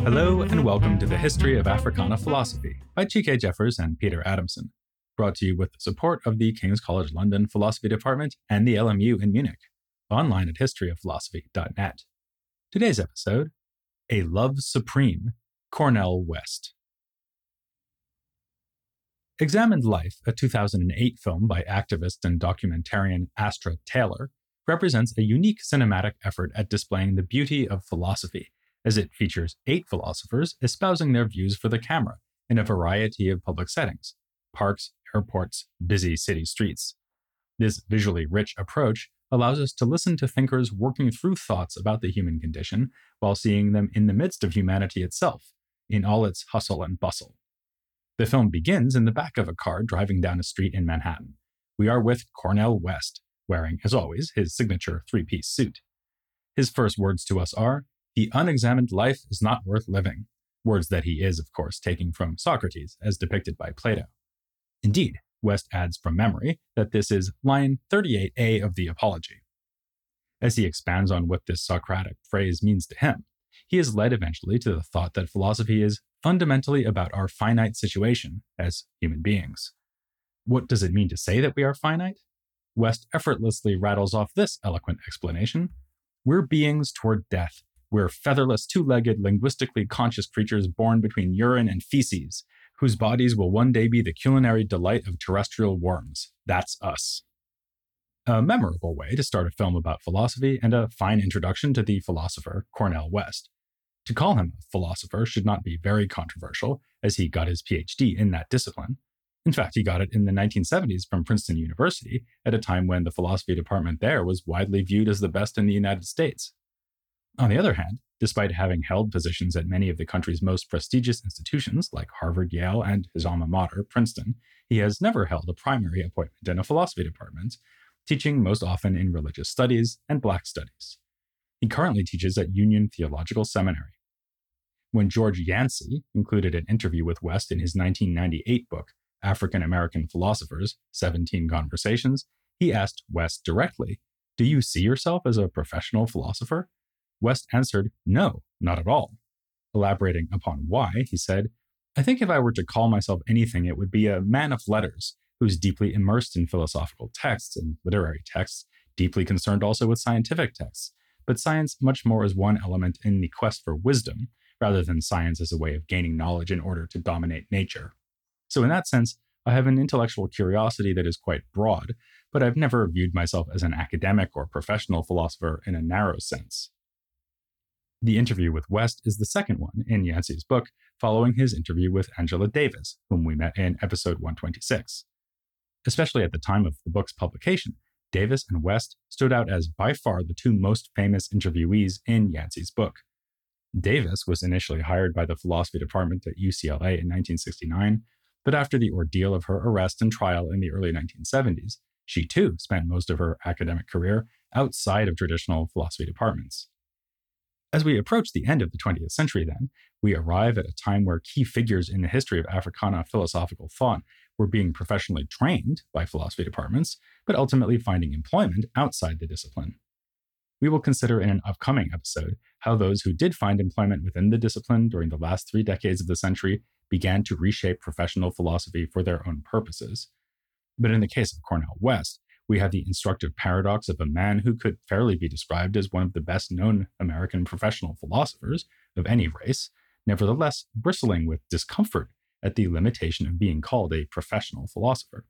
Hello, and welcome to the History of Africana Philosophy by Chike Jeffers and Peter Adamson, brought to you with the support of the King's College London Philosophy Department and the LMU in Munich, online at historyofphilosophy.net. Today's episode A Love Supreme, Cornel West. Examined Life, a 2008 film by activist and documentarian Astra Taylor, represents a unique cinematic effort at displaying the beauty of philosophy, as it features eight philosophers espousing their views for the camera in a variety of public settings parks, airports, busy city streets. This visually rich approach allows us to listen to thinkers working through thoughts about the human condition while seeing them in the midst of humanity itself, in all its hustle and bustle. The film begins in the back of a car driving down a street in Manhattan. We are with Cornel West, wearing, as always, his signature three piece suit. His first words to us are The unexamined life is not worth living, words that he is, of course, taking from Socrates, as depicted by Plato. Indeed, West adds from memory that this is line 38a of the Apology. As he expands on what this Socratic phrase means to him, he is led eventually to the thought that philosophy is fundamentally about our finite situation as human beings. What does it mean to say that we are finite? West effortlessly rattles off this eloquent explanation We're beings toward death. We're featherless, two legged, linguistically conscious creatures born between urine and feces, whose bodies will one day be the culinary delight of terrestrial worms. That's us. A memorable way to start a film about philosophy and a fine introduction to the philosopher Cornel West. To call him a philosopher should not be very controversial, as he got his PhD in that discipline. In fact, he got it in the 1970s from Princeton University at a time when the philosophy department there was widely viewed as the best in the United States. On the other hand, despite having held positions at many of the country's most prestigious institutions like Harvard, Yale, and his alma mater, Princeton, he has never held a primary appointment in a philosophy department, teaching most often in religious studies and Black studies. He currently teaches at Union Theological Seminary. When George Yancey included an interview with West in his 1998 book, African American Philosophers 17 Conversations, he asked West directly, Do you see yourself as a professional philosopher? West answered, No, not at all. Elaborating upon why, he said, I think if I were to call myself anything, it would be a man of letters who's deeply immersed in philosophical texts and literary texts, deeply concerned also with scientific texts, but science much more as one element in the quest for wisdom, rather than science as a way of gaining knowledge in order to dominate nature. So, in that sense, I have an intellectual curiosity that is quite broad, but I've never viewed myself as an academic or professional philosopher in a narrow sense. The interview with West is the second one in Yancey's book, following his interview with Angela Davis, whom we met in episode 126. Especially at the time of the book's publication, Davis and West stood out as by far the two most famous interviewees in Yancey's book. Davis was initially hired by the philosophy department at UCLA in 1969, but after the ordeal of her arrest and trial in the early 1970s, she too spent most of her academic career outside of traditional philosophy departments. As we approach the end of the 20th century, then, we arrive at a time where key figures in the history of Africana philosophical thought were being professionally trained by philosophy departments, but ultimately finding employment outside the discipline. We will consider in an upcoming episode how those who did find employment within the discipline during the last three decades of the century began to reshape professional philosophy for their own purposes. But in the case of Cornel West, we have the instructive paradox of a man who could fairly be described as one of the best known American professional philosophers of any race, nevertheless bristling with discomfort at the limitation of being called a professional philosopher.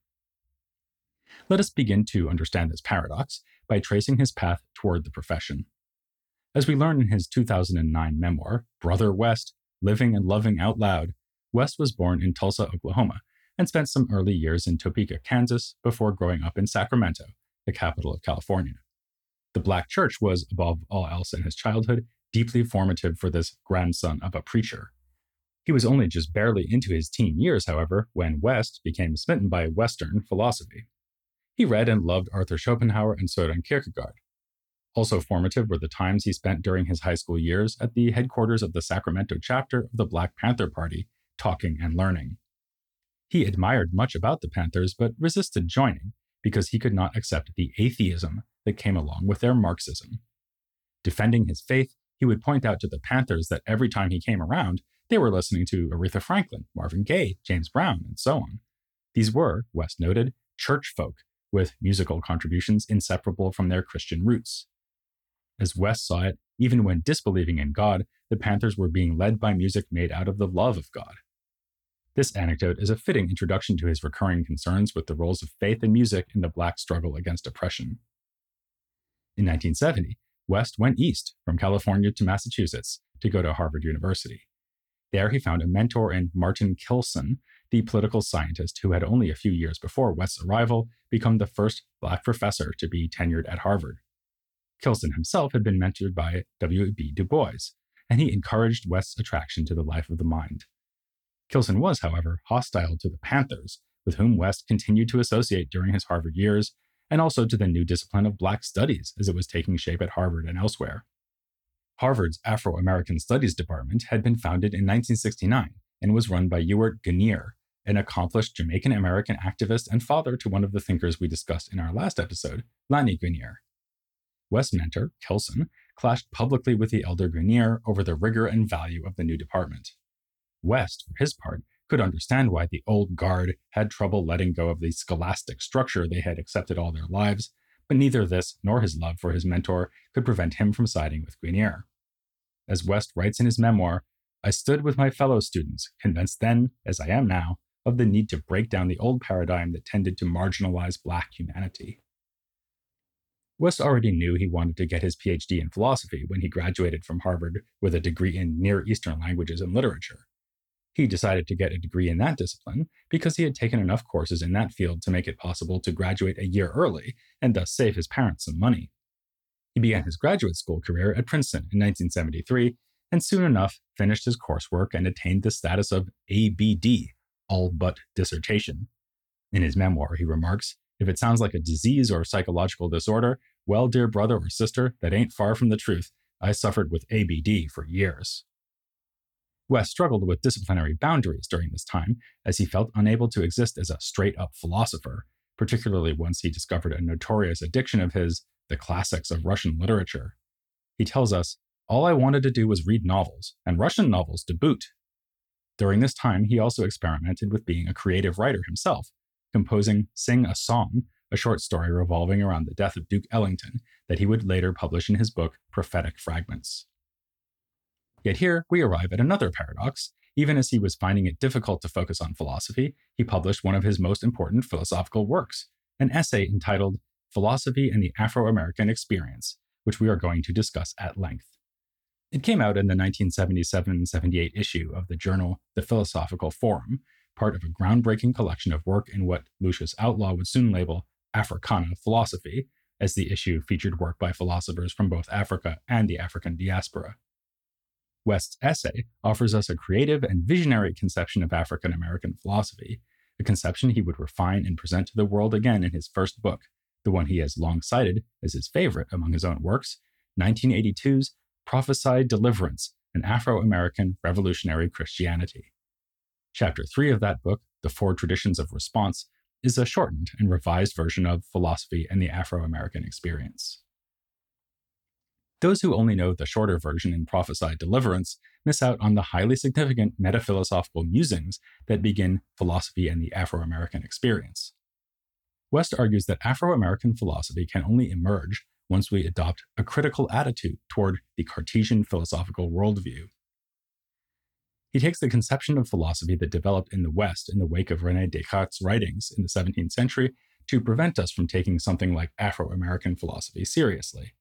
Let us begin to understand this paradox by tracing his path toward the profession. As we learn in his 2009 memoir, Brother West Living and Loving Out Loud, West was born in Tulsa, Oklahoma, and spent some early years in Topeka, Kansas, before growing up in Sacramento, the capital of California. The Black church was, above all else in his childhood, deeply formative for this grandson of a preacher. He was only just barely into his teen years, however, when West became smitten by Western philosophy. He read and loved Arthur Schopenhauer and Soren Kierkegaard. Also formative were the times he spent during his high school years at the headquarters of the Sacramento chapter of the Black Panther Party, talking and learning. He admired much about the Panthers, but resisted joining because he could not accept the atheism that came along with their Marxism. Defending his faith, he would point out to the Panthers that every time he came around, they were listening to Aretha Franklin, Marvin Gaye, James Brown, and so on. These were, West noted, church folk with musical contributions inseparable from their Christian roots. As West saw it, even when disbelieving in God, the Panthers were being led by music made out of the love of God. This anecdote is a fitting introduction to his recurring concerns with the roles of faith and music in the Black struggle against oppression. In 1970, West went east from California to Massachusetts to go to Harvard University. There, he found a mentor in Martin Kilson, the political scientist who had only a few years before West's arrival become the first Black professor to be tenured at Harvard. Kilson himself had been mentored by W.B. Du Bois, and he encouraged West's attraction to the life of the mind. Kilson was, however, hostile to the Panthers, with whom West continued to associate during his Harvard years, and also to the new discipline of Black Studies as it was taking shape at Harvard and elsewhere. Harvard's Afro American Studies Department had been founded in 1969 and was run by Ewart Guinier, an accomplished Jamaican American activist and father to one of the thinkers we discussed in our last episode, Lani Guinier. West mentor, Kilson, clashed publicly with the elder Guinier over the rigor and value of the new department. West, for his part, could understand why the old guard had trouble letting go of the scholastic structure they had accepted all their lives, but neither this nor his love for his mentor could prevent him from siding with Guinier. As West writes in his memoir, I stood with my fellow students, convinced then, as I am now, of the need to break down the old paradigm that tended to marginalize Black humanity. West already knew he wanted to get his PhD in philosophy when he graduated from Harvard with a degree in Near Eastern languages and literature. He decided to get a degree in that discipline because he had taken enough courses in that field to make it possible to graduate a year early and thus save his parents some money. He began his graduate school career at Princeton in 1973 and soon enough finished his coursework and attained the status of ABD, all but dissertation. In his memoir, he remarks If it sounds like a disease or a psychological disorder, well, dear brother or sister, that ain't far from the truth. I suffered with ABD for years. West struggled with disciplinary boundaries during this time, as he felt unable to exist as a straight up philosopher, particularly once he discovered a notorious addiction of his, the classics of Russian literature. He tells us, All I wanted to do was read novels, and Russian novels to boot. During this time, he also experimented with being a creative writer himself, composing Sing a Song, a short story revolving around the death of Duke Ellington that he would later publish in his book Prophetic Fragments. Yet here we arrive at another paradox. Even as he was finding it difficult to focus on philosophy, he published one of his most important philosophical works, an essay entitled Philosophy and the Afro American Experience, which we are going to discuss at length. It came out in the 1977 78 issue of the journal The Philosophical Forum, part of a groundbreaking collection of work in what Lucius Outlaw would soon label Africana philosophy, as the issue featured work by philosophers from both Africa and the African diaspora. West's essay offers us a creative and visionary conception of African American philosophy, a conception he would refine and present to the world again in his first book, the one he has long cited as his favorite among his own works, 1982's Prophesy Deliverance An Afro American Revolutionary Christianity. Chapter 3 of that book, The Four Traditions of Response, is a shortened and revised version of Philosophy and the Afro American Experience. Those who only know the shorter version in Prophesy Deliverance miss out on the highly significant metaphilosophical musings that begin philosophy and the Afro American experience. West argues that Afro American philosophy can only emerge once we adopt a critical attitude toward the Cartesian philosophical worldview. He takes the conception of philosophy that developed in the West in the wake of Rene Descartes' writings in the 17th century to prevent us from taking something like Afro American philosophy seriously.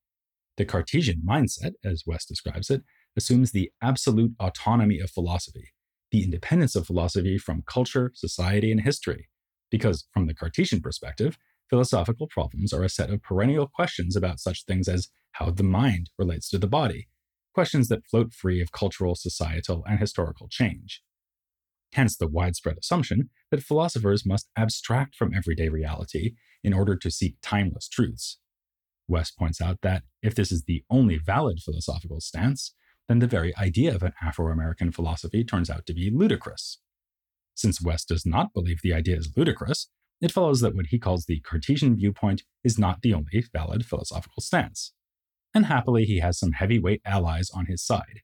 The Cartesian mindset, as West describes it, assumes the absolute autonomy of philosophy, the independence of philosophy from culture, society, and history. Because, from the Cartesian perspective, philosophical problems are a set of perennial questions about such things as how the mind relates to the body, questions that float free of cultural, societal, and historical change. Hence the widespread assumption that philosophers must abstract from everyday reality in order to seek timeless truths. West points out that if this is the only valid philosophical stance, then the very idea of an Afro American philosophy turns out to be ludicrous. Since West does not believe the idea is ludicrous, it follows that what he calls the Cartesian viewpoint is not the only valid philosophical stance. And happily, he has some heavyweight allies on his side.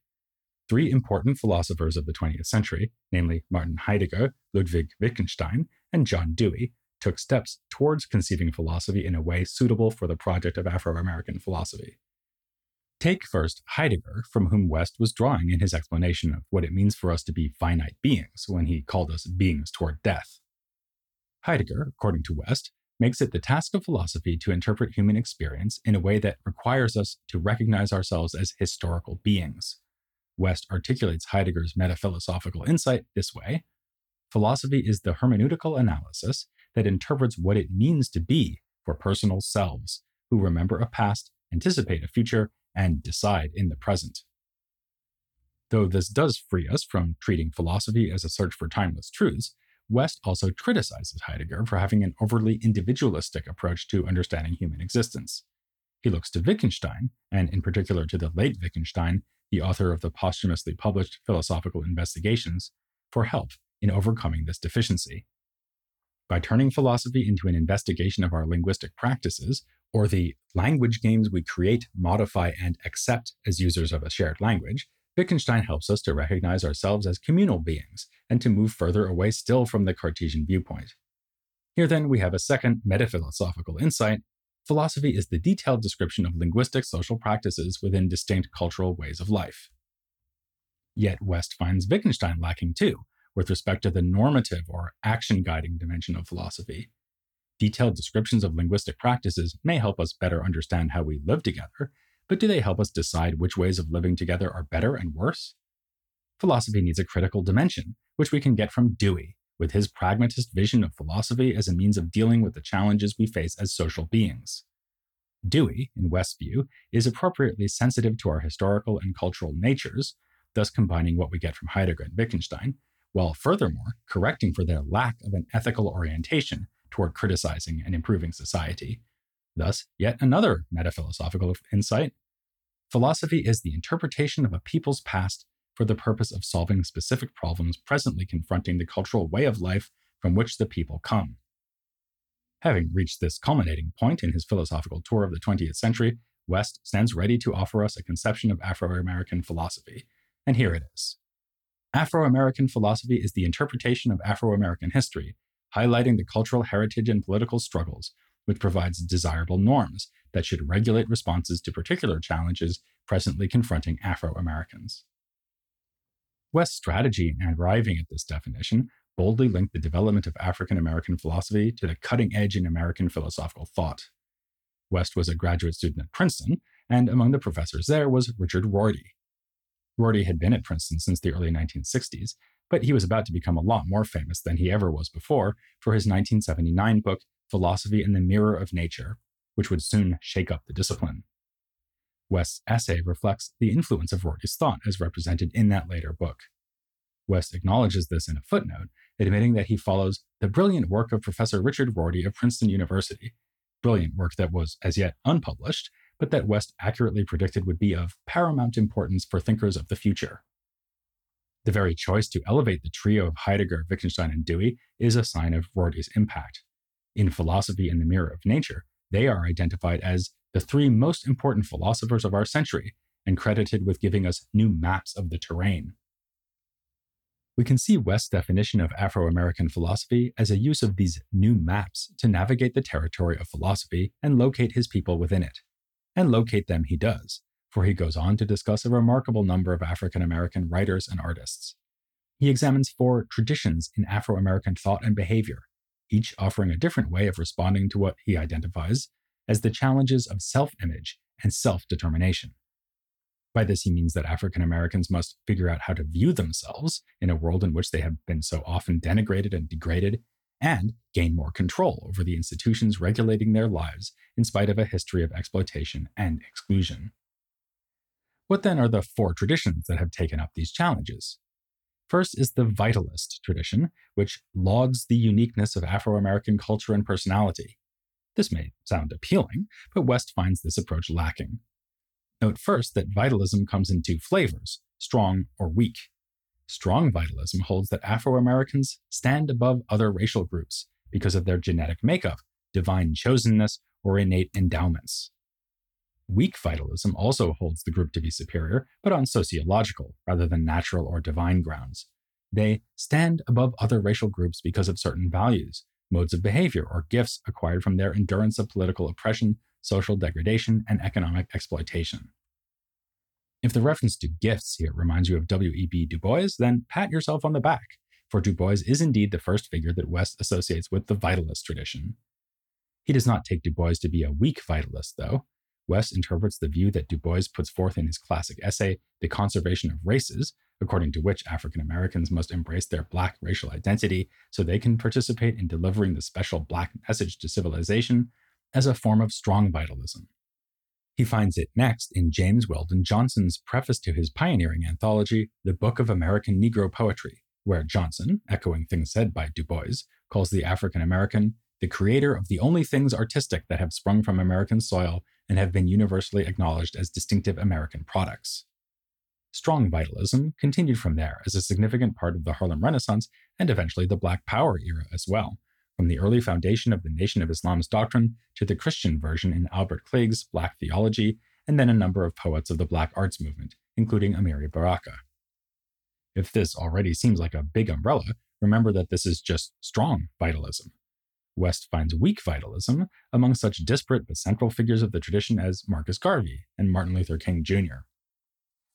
Three important philosophers of the 20th century, namely Martin Heidegger, Ludwig Wittgenstein, and John Dewey, took steps towards conceiving philosophy in a way suitable for the project of Afro American philosophy. Take first Heidegger, from whom West was drawing in his explanation of what it means for us to be finite beings when he called us beings toward death. Heidegger, according to West, makes it the task of philosophy to interpret human experience in a way that requires us to recognize ourselves as historical beings. West articulates Heidegger's metaphilosophical insight this way Philosophy is the hermeneutical analysis that interprets what it means to be for personal selves who remember a past, anticipate a future, and decide in the present. Though this does free us from treating philosophy as a search for timeless truths, West also criticizes Heidegger for having an overly individualistic approach to understanding human existence. He looks to Wittgenstein, and in particular to the late Wittgenstein, the author of the posthumously published Philosophical Investigations, for help in overcoming this deficiency. By turning philosophy into an investigation of our linguistic practices, or the language games we create, modify, and accept as users of a shared language, Wittgenstein helps us to recognize ourselves as communal beings and to move further away still from the Cartesian viewpoint. Here, then, we have a second metaphilosophical insight. Philosophy is the detailed description of linguistic social practices within distinct cultural ways of life. Yet West finds Wittgenstein lacking too, with respect to the normative or action guiding dimension of philosophy. Detailed descriptions of linguistic practices may help us better understand how we live together, but do they help us decide which ways of living together are better and worse? Philosophy needs a critical dimension, which we can get from Dewey, with his pragmatist vision of philosophy as a means of dealing with the challenges we face as social beings. Dewey, in Westview, is appropriately sensitive to our historical and cultural natures, thus combining what we get from Heidegger and Wittgenstein, while furthermore correcting for their lack of an ethical orientation toward criticizing and improving society, Thus, yet another metaphilosophical insight. Philosophy is the interpretation of a people's past for the purpose of solving specific problems presently confronting the cultural way of life from which the people come. Having reached this culminating point in his philosophical tour of the 20th century, West stands ready to offer us a conception of Afro American philosophy, and here it is. Afro American philosophy is the interpretation of Afro American history, highlighting the cultural heritage and political struggles which provides desirable norms that should regulate responses to particular challenges presently confronting Afro Americans. West's strategy in arriving at this definition boldly linked the development of African American philosophy to the cutting edge in American philosophical thought. West was a graduate student at Princeton, and among the professors there was Richard Rorty. Rorty had been at Princeton since the early 1960s, but he was about to become a lot more famous than he ever was before for his 1979 book, Philosophy and the Mirror of Nature, which would soon shake up the discipline. West's essay reflects the influence of Rorty's thought as represented in that later book. West acknowledges this in a footnote, admitting that he follows the brilliant work of Professor Richard Rorty of Princeton University, brilliant work that was as yet unpublished, but that West accurately predicted would be of paramount importance for thinkers of the future. The very choice to elevate the trio of Heidegger, Wittgenstein, and Dewey is a sign of Rorty's impact. In Philosophy and the Mirror of Nature, they are identified as the three most important philosophers of our century and credited with giving us new maps of the terrain. We can see West's definition of Afro American philosophy as a use of these new maps to navigate the territory of philosophy and locate his people within it. And locate them he does, for he goes on to discuss a remarkable number of African American writers and artists. He examines four traditions in Afro American thought and behavior each offering a different way of responding to what he identifies as the challenges of self image and self determination. By this, he means that African Americans must figure out how to view themselves in a world in which they have been so often denigrated and degraded, and gain more control over the institutions regulating their lives in spite of a history of exploitation and exclusion. What then are the four traditions that have taken up these challenges? First is the vitalist tradition, which lauds the uniqueness of Afro American culture and personality. This may sound appealing, but West finds this approach lacking. Note first that vitalism comes in two flavors strong or weak. Strong vitalism holds that Afro Americans stand above other racial groups because of their genetic makeup, divine chosenness, or innate endowments. Weak vitalism also holds the group to be superior, but on sociological rather than natural or divine grounds. They stand above other racial groups because of certain values, modes of behavior, or gifts acquired from their endurance of political oppression, social degradation, and economic exploitation. If the reference to gifts here reminds you of W.E.B. Du Bois, then pat yourself on the back, for Du Bois is indeed the first figure that West associates with the vitalist tradition. He does not take Du Bois to be a weak vitalist, though. West interprets the view that Du Bois puts forth in his classic essay, The Conservation of Races, according to which African Americans must embrace their black racial identity so they can participate in delivering the special black message to civilization, as a form of strong vitalism. He finds it next in James Weldon Johnson's preface to his pioneering anthology, The Book of American Negro Poetry, where Johnson, echoing things said by Du Bois, calls the African American the creator of the only things artistic that have sprung from American soil and have been universally acknowledged as distinctive American products. Strong vitalism continued from there as a significant part of the Harlem Renaissance and eventually the Black Power era as well, from the early foundation of the Nation of Islam's doctrine to the Christian version in Albert Cleage's Black Theology, and then a number of poets of the Black Arts movement, including Amiri Baraka. If this already seems like a big umbrella, remember that this is just strong vitalism. West finds weak vitalism among such disparate but central figures of the tradition as Marcus Garvey and Martin Luther King Jr.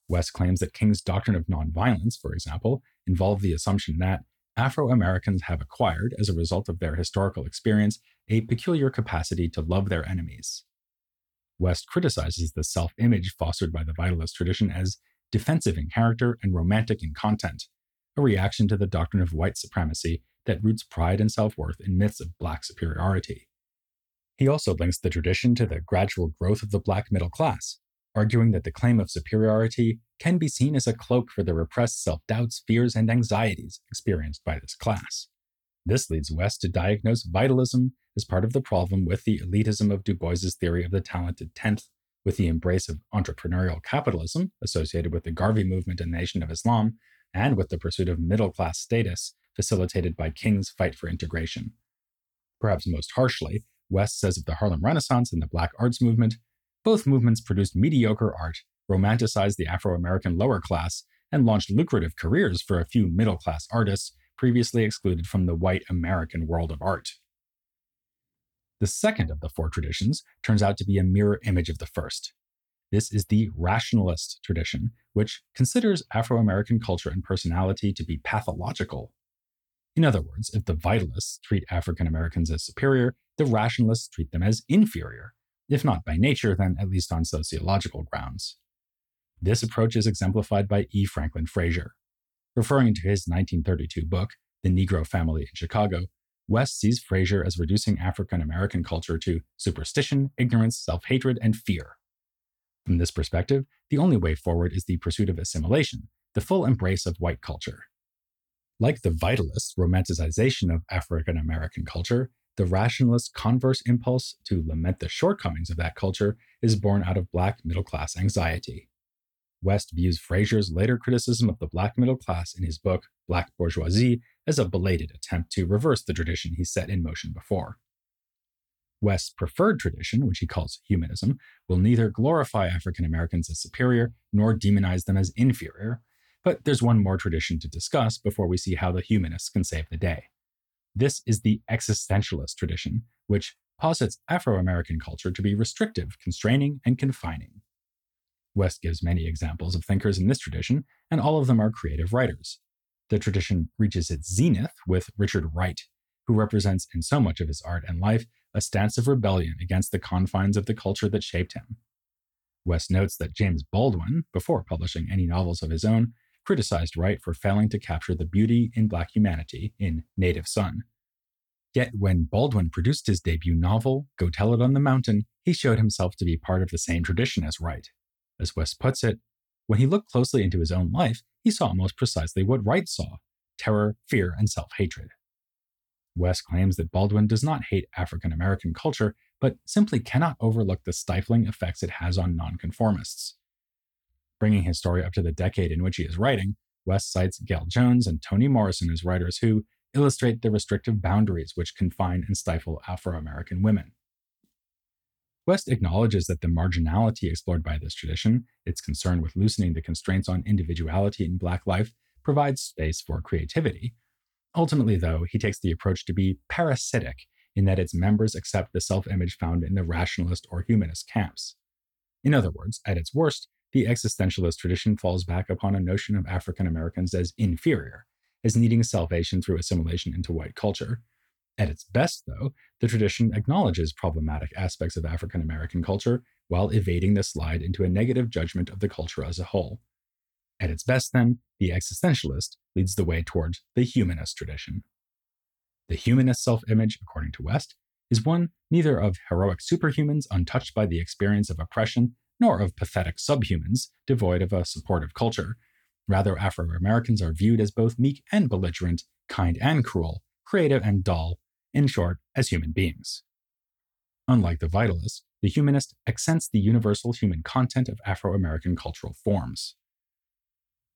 West claims that King's doctrine of nonviolence, for example, involved the assumption that Afro Americans have acquired, as a result of their historical experience, a peculiar capacity to love their enemies. West criticizes the self image fostered by the vitalist tradition as defensive in character and romantic in content, a reaction to the doctrine of white supremacy that roots pride and self worth in myths of black superiority. He also links the tradition to the gradual growth of the black middle class, arguing that the claim of superiority can be seen as a cloak for the repressed self doubts, fears, and anxieties experienced by this class. This leads West to diagnose vitalism as part of the problem with the elitism of Du Bois's theory of the talented tenth, with the embrace of entrepreneurial capitalism associated with the Garvey movement and the Nation of Islam, and with the pursuit of middle class status facilitated by King's fight for integration. Perhaps most harshly, West says of the Harlem Renaissance and the Black Arts movement, both movements produced mediocre art, romanticized the Afro American lower class, and launched lucrative careers for a few middle class artists previously excluded from the white American world of art. The second of the four traditions turns out to be a mirror image of the first. This is the rationalist tradition, which considers Afro American culture and personality to be pathological in other words, if the vitalists treat African Americans as superior, the rationalists treat them as inferior, if not by nature, then at least on sociological grounds. This approach is exemplified by E. Franklin Frazier. Referring to his 1932 book, The Negro Family in Chicago, West sees Frazier as reducing African American culture to superstition, ignorance, self hatred, and fear. From this perspective, the only way forward is the pursuit of assimilation, the full embrace of white culture. Like the vitalist romanticization of African American culture, the rationalist converse impulse to lament the shortcomings of that culture is born out of Black middle class anxiety. West views Frazier's later criticism of the Black middle class in his book, Black Bourgeoisie, as a belated attempt to reverse the tradition he set in motion before. West's preferred tradition, which he calls humanism, will neither glorify African Americans as superior nor demonize them as inferior, but there's one more tradition to discuss before we see how the humanists can save the day. This is the existentialist tradition, which posits Afro American culture to be restrictive, constraining, and confining. West gives many examples of thinkers in this tradition, and all of them are creative writers. The tradition reaches its zenith with Richard Wright, who represents in so much of his art and life a stance of rebellion against the confines of the culture that shaped him. West notes that James Baldwin, before publishing any novels of his own, criticized Wright for failing to capture the beauty in Black humanity in Native Son. Yet when Baldwin produced his debut novel, Go Tell It on the Mountain, he showed himself to be part of the same tradition as Wright. As West puts it, when he looked closely into his own life, he saw most precisely what Wright saw terror, fear, and self hatred. West claims that Baldwin does not hate African American culture, but simply cannot overlook the stifling effects it has on nonconformists. Bringing his story up to the decade in which he is writing, West cites Gayl Jones and Toni Morrison as writers who, illustrate the restrictive boundaries which confine and stifle Afro American women. West acknowledges that the marginality explored by this tradition, its concern with loosening the constraints on individuality in Black life, provides space for creativity. Ultimately, though, he takes the approach to be parasitic in that its members accept the self image found in the rationalist or humanist camps. In other words, at its worst, the existentialist tradition falls back upon a notion of African Americans as inferior, as needing salvation through assimilation into white culture. At its best, though, the tradition acknowledges problematic aspects of African American culture while evading the slide into a negative judgment of the culture as a whole. At its best, then, the existentialist leads the way towards the humanist tradition. The humanist self image, according to West, is one neither of heroic superhumans untouched by the experience of oppression nor of pathetic subhumans devoid of a supportive culture. Rather, Afro Americans are viewed as both meek and belligerent, kind and cruel, creative and dull, in short, as human beings. Unlike the vitalist, the humanist accents the universal human content of Afro American cultural forms.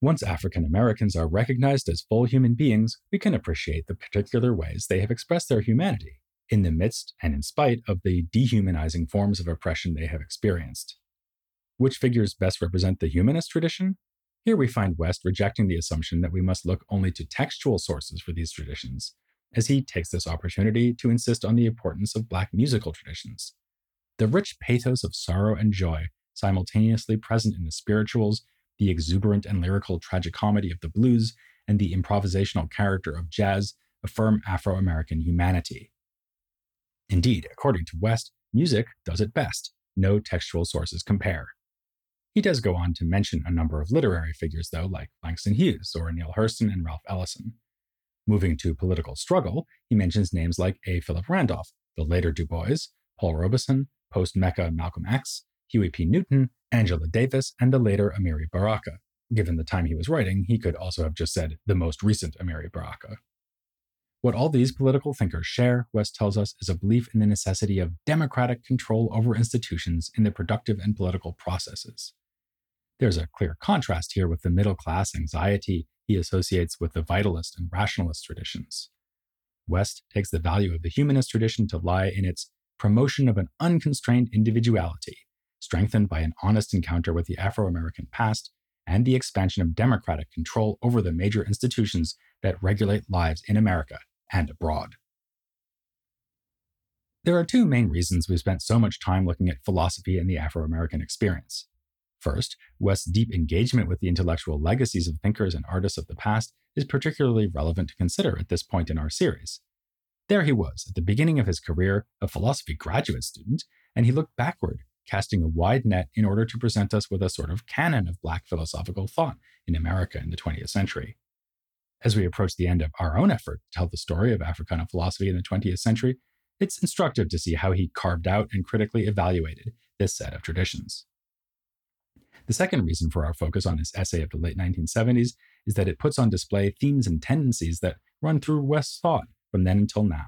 Once African Americans are recognized as full human beings, we can appreciate the particular ways they have expressed their humanity, in the midst and in spite of the dehumanizing forms of oppression they have experienced. Which figures best represent the humanist tradition? Here we find West rejecting the assumption that we must look only to textual sources for these traditions, as he takes this opportunity to insist on the importance of Black musical traditions. The rich pathos of sorrow and joy, simultaneously present in the spirituals, the exuberant and lyrical tragicomedy of the blues, and the improvisational character of jazz, affirm Afro American humanity. Indeed, according to West, music does it best. No textual sources compare. He does go on to mention a number of literary figures, though, like Langston Hughes Zora Neale Hurston and Ralph Ellison. Moving to political struggle, he mentions names like A. Philip Randolph, the later Du Bois, Paul Robeson, post Mecca Malcolm X, Huey P. Newton, Angela Davis, and the later Amiri Baraka. Given the time he was writing, he could also have just said the most recent Amiri Baraka. What all these political thinkers share, West tells us, is a belief in the necessity of democratic control over institutions in the productive and political processes. There's a clear contrast here with the middle class anxiety he associates with the vitalist and rationalist traditions. West takes the value of the humanist tradition to lie in its promotion of an unconstrained individuality, strengthened by an honest encounter with the Afro American past and the expansion of democratic control over the major institutions that regulate lives in America and abroad. There are two main reasons we've spent so much time looking at philosophy and the Afro American experience. First, West's deep engagement with the intellectual legacies of thinkers and artists of the past is particularly relevant to consider at this point in our series. There he was, at the beginning of his career, a philosophy graduate student, and he looked backward, casting a wide net in order to present us with a sort of canon of Black philosophical thought in America in the 20th century. As we approach the end of our own effort to tell the story of Africana philosophy in the 20th century, it's instructive to see how he carved out and critically evaluated this set of traditions. The second reason for our focus on his essay of the late 1970s is that it puts on display themes and tendencies that run through West's thought from then until now.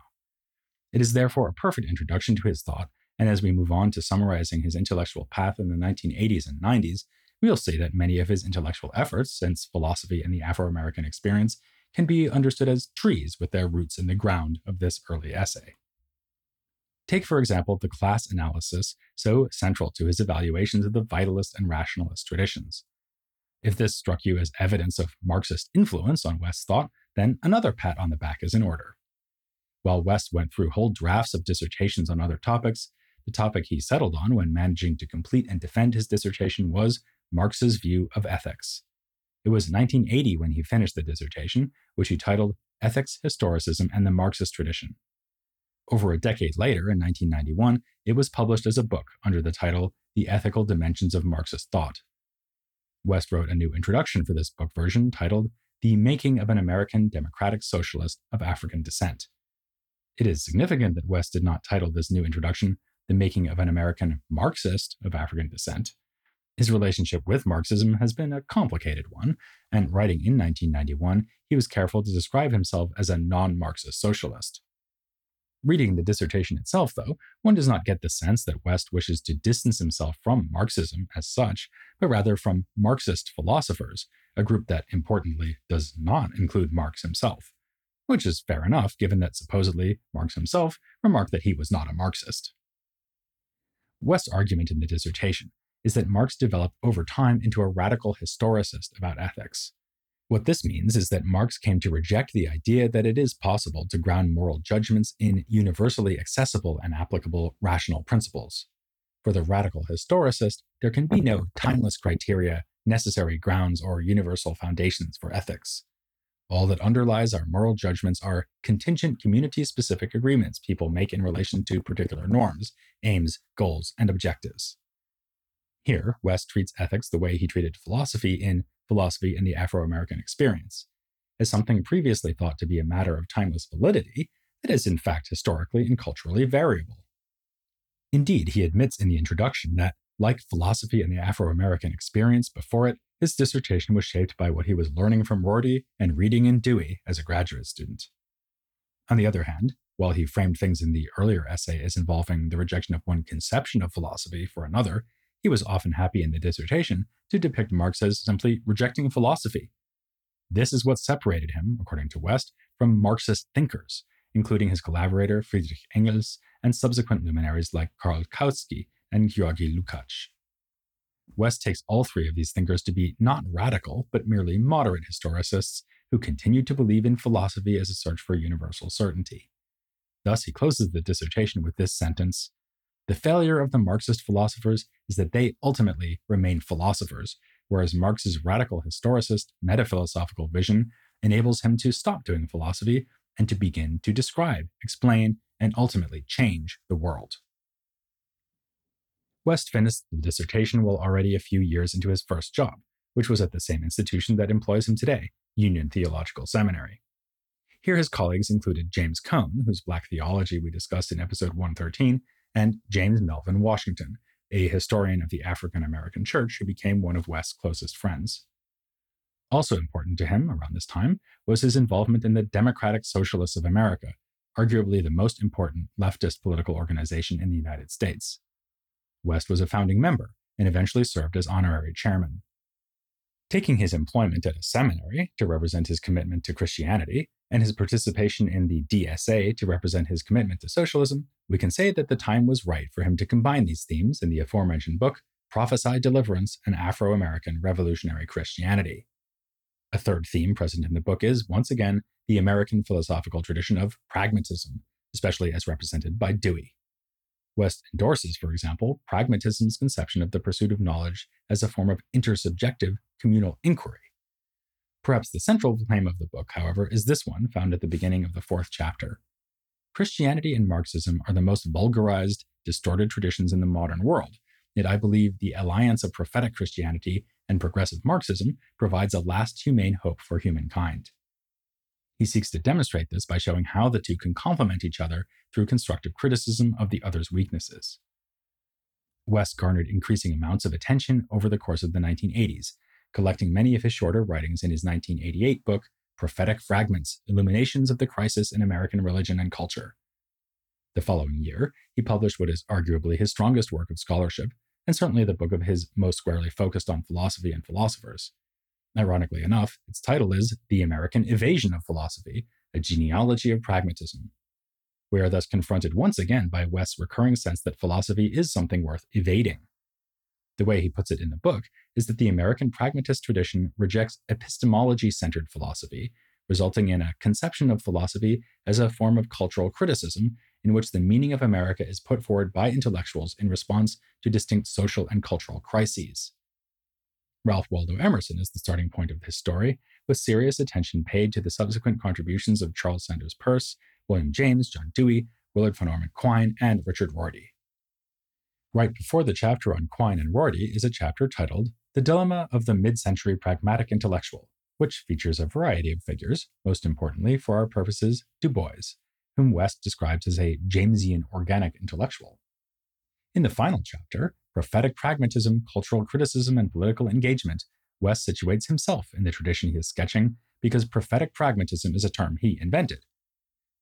It is therefore a perfect introduction to his thought, and as we move on to summarizing his intellectual path in the 1980s and 90s, we'll see that many of his intellectual efforts, since philosophy and the Afro American experience, can be understood as trees with their roots in the ground of this early essay. Take, for example, the class analysis so central to his evaluations of the vitalist and rationalist traditions. If this struck you as evidence of Marxist influence on West's thought, then another pat on the back is in order. While West went through whole drafts of dissertations on other topics, the topic he settled on when managing to complete and defend his dissertation was Marx's view of ethics. It was 1980 when he finished the dissertation, which he titled Ethics, Historicism, and the Marxist Tradition. Over a decade later, in 1991, it was published as a book under the title The Ethical Dimensions of Marxist Thought. West wrote a new introduction for this book version titled The Making of an American Democratic Socialist of African Descent. It is significant that West did not title this new introduction The Making of an American Marxist of African Descent. His relationship with Marxism has been a complicated one, and writing in 1991, he was careful to describe himself as a non Marxist socialist. Reading the dissertation itself, though, one does not get the sense that West wishes to distance himself from Marxism as such, but rather from Marxist philosophers, a group that importantly does not include Marx himself. which is fair enough given that supposedly Marx himself remarked that he was not a Marxist. West's argument in the dissertation is that Marx developed over time into a radical historicist about ethics. What this means is that Marx came to reject the idea that it is possible to ground moral judgments in universally accessible and applicable rational principles. For the radical historicist, there can be no timeless criteria, necessary grounds, or universal foundations for ethics. All that underlies our moral judgments are contingent community specific agreements people make in relation to particular norms, aims, goals, and objectives. Here, West treats ethics the way he treated philosophy in Philosophy and the Afro American Experience, as something previously thought to be a matter of timeless validity that is, in fact, historically and culturally variable. Indeed, he admits in the introduction that, like philosophy and the Afro American experience before it, his dissertation was shaped by what he was learning from Rorty and reading in Dewey as a graduate student. On the other hand, while he framed things in the earlier essay as involving the rejection of one conception of philosophy for another, he was often happy in the dissertation to depict Marx as simply rejecting philosophy. This is what separated him, according to West, from Marxist thinkers, including his collaborator Friedrich Engels and subsequent luminaries like Karl Kautsky and Georgy Lukács. West takes all three of these thinkers to be not radical, but merely moderate historicists who continued to believe in philosophy as a search for universal certainty. Thus, he closes the dissertation with this sentence The failure of the Marxist philosophers is that they ultimately remain philosophers, whereas Marx's radical historicist, metaphilosophical vision enables him to stop doing philosophy and to begin to describe, explain, and ultimately change the world. West finished the dissertation while already a few years into his first job, which was at the same institution that employs him today, Union Theological Seminary. Here, his colleagues included James Cone, whose Black theology we discussed in episode 113, and James Melvin Washington, a historian of the African American Church who became one of West's closest friends. Also important to him around this time was his involvement in the Democratic Socialists of America, arguably the most important leftist political organization in the United States. West was a founding member and eventually served as honorary chairman. Taking his employment at a seminary to represent his commitment to Christianity and his participation in the DSA to represent his commitment to socialism, we can say that the time was right for him to combine these themes in the aforementioned book, Prophesy Deliverance and Afro American Revolutionary Christianity. A third theme present in the book is, once again, the American philosophical tradition of pragmatism, especially as represented by Dewey. West endorses, for example, pragmatism's conception of the pursuit of knowledge as a form of intersubjective communal inquiry. Perhaps the central claim of the book, however, is this one found at the beginning of the fourth chapter. Christianity and Marxism are the most vulgarized, distorted traditions in the modern world, yet I believe the alliance of prophetic Christianity and progressive Marxism provides a last humane hope for humankind. He seeks to demonstrate this by showing how the two can complement each other through constructive criticism of the other's weaknesses. West garnered increasing amounts of attention over the course of the 1980s, collecting many of his shorter writings in his 1988 book, Prophetic Fragments Illuminations of the Crisis in American Religion and Culture. The following year, he published what is arguably his strongest work of scholarship, and certainly the book of his most squarely focused on philosophy and philosophers, Ironically enough, its title is The American Evasion of Philosophy A Genealogy of Pragmatism. We are thus confronted once again by West's recurring sense that philosophy is something worth evading. The way he puts it in the book is that the American pragmatist tradition rejects epistemology centered philosophy, resulting in a conception of philosophy as a form of cultural criticism in which the meaning of America is put forward by intellectuals in response to distinct social and cultural crises. Ralph Waldo Emerson is the starting point of this story, with serious attention paid to the subsequent contributions of Charles Sanders Peirce, William James, John Dewey, Willard Van Orman Quine, and Richard Rorty. Right before the chapter on Quine and Rorty is a chapter titled The Dilemma of the Mid Century Pragmatic Intellectual, which features a variety of figures, most importantly for our purposes, Du Bois, whom West describes as a Jamesian organic intellectual. In the final chapter, prophetic pragmatism, cultural criticism, and political engagement, West situates himself in the tradition he is sketching because prophetic pragmatism is a term he invented.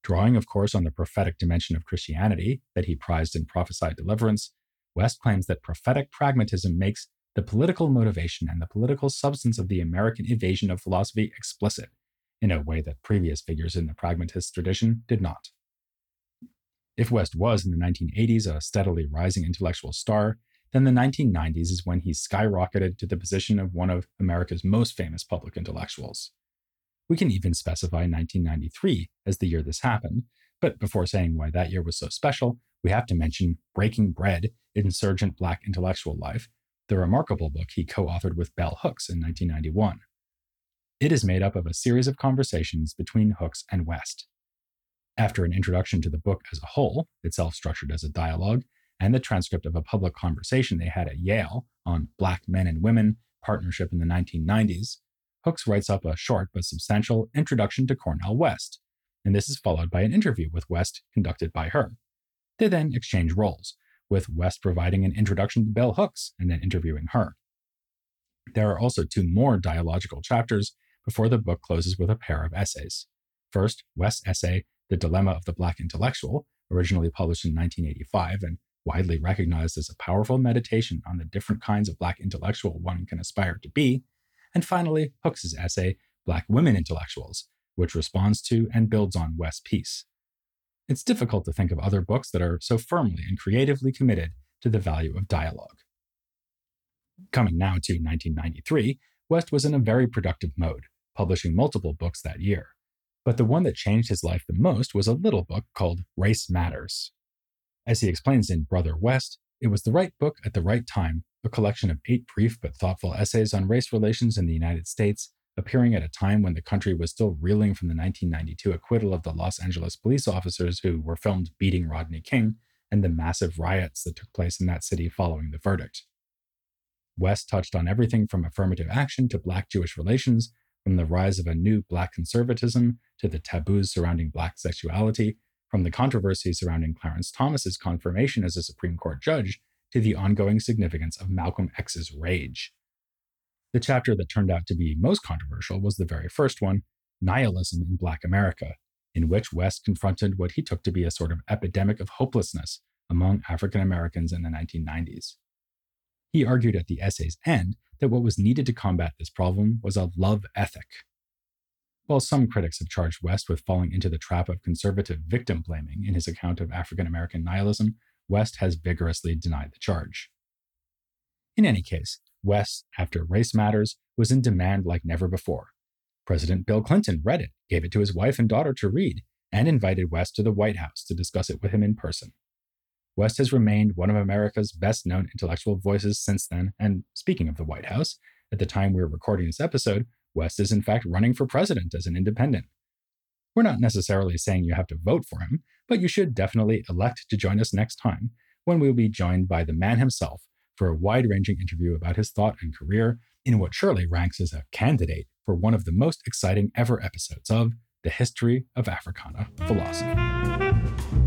Drawing, of course, on the prophetic dimension of Christianity that he prized in Prophesy Deliverance, West claims that prophetic pragmatism makes the political motivation and the political substance of the American evasion of philosophy explicit, in a way that previous figures in the pragmatist tradition did not. If West was in the 1980s a steadily rising intellectual star, then the 1990s is when he skyrocketed to the position of one of America's most famous public intellectuals. We can even specify 1993 as the year this happened, but before saying why that year was so special, we have to mention Breaking Bread Insurgent Black Intellectual Life, the remarkable book he co authored with Bell Hooks in 1991. It is made up of a series of conversations between Hooks and West. After an introduction to the book as a whole, itself structured as a dialogue, and the transcript of a public conversation they had at Yale on Black men and women partnership in the 1990s, Hooks writes up a short but substantial introduction to Cornel West, and this is followed by an interview with West conducted by her. They then exchange roles, with West providing an introduction to Bell Hooks and then interviewing her. There are also two more dialogical chapters before the book closes with a pair of essays. First, West's essay, The Dilemma of the Black Intellectual, originally published in 1985 and widely recognized as a powerful meditation on the different kinds of Black intellectual one can aspire to be, and finally, Hooks's essay, Black Women Intellectuals, which responds to and builds on West's piece. It's difficult to think of other books that are so firmly and creatively committed to the value of dialogue. Coming now to 1993, West was in a very productive mode, publishing multiple books that year. But the one that changed his life the most was a little book called Race Matters. As he explains in Brother West, it was the right book at the right time a collection of eight brief but thoughtful essays on race relations in the United States, appearing at a time when the country was still reeling from the 1992 acquittal of the Los Angeles police officers who were filmed beating Rodney King and the massive riots that took place in that city following the verdict. West touched on everything from affirmative action to Black Jewish relations, from the rise of a new Black conservatism to the taboos surrounding Black sexuality, from the controversy surrounding Clarence Thomas's confirmation as a Supreme Court judge to the ongoing significance of Malcolm X's rage. The chapter that turned out to be most controversial was the very first one, Nihilism in Black America, in which West confronted what he took to be a sort of epidemic of hopelessness among African Americans in the 1990s. He argued at the essay's end that what was needed to combat this problem was a love ethic. While some critics have charged West with falling into the trap of conservative victim blaming in his account of African American nihilism, West has vigorously denied the charge. In any case, West, after Race Matters, was in demand like never before. President Bill Clinton read it, gave it to his wife and daughter to read, and invited West to the White House to discuss it with him in person. West has remained one of America's best known intellectual voices since then, and speaking of the White House, at the time we are recording this episode, West is in fact running for president as an independent. We're not necessarily saying you have to vote for him, but you should definitely elect to join us next time when we'll be joined by the man himself for a wide ranging interview about his thought and career in what surely ranks as a candidate for one of the most exciting ever episodes of The History of Africana Philosophy.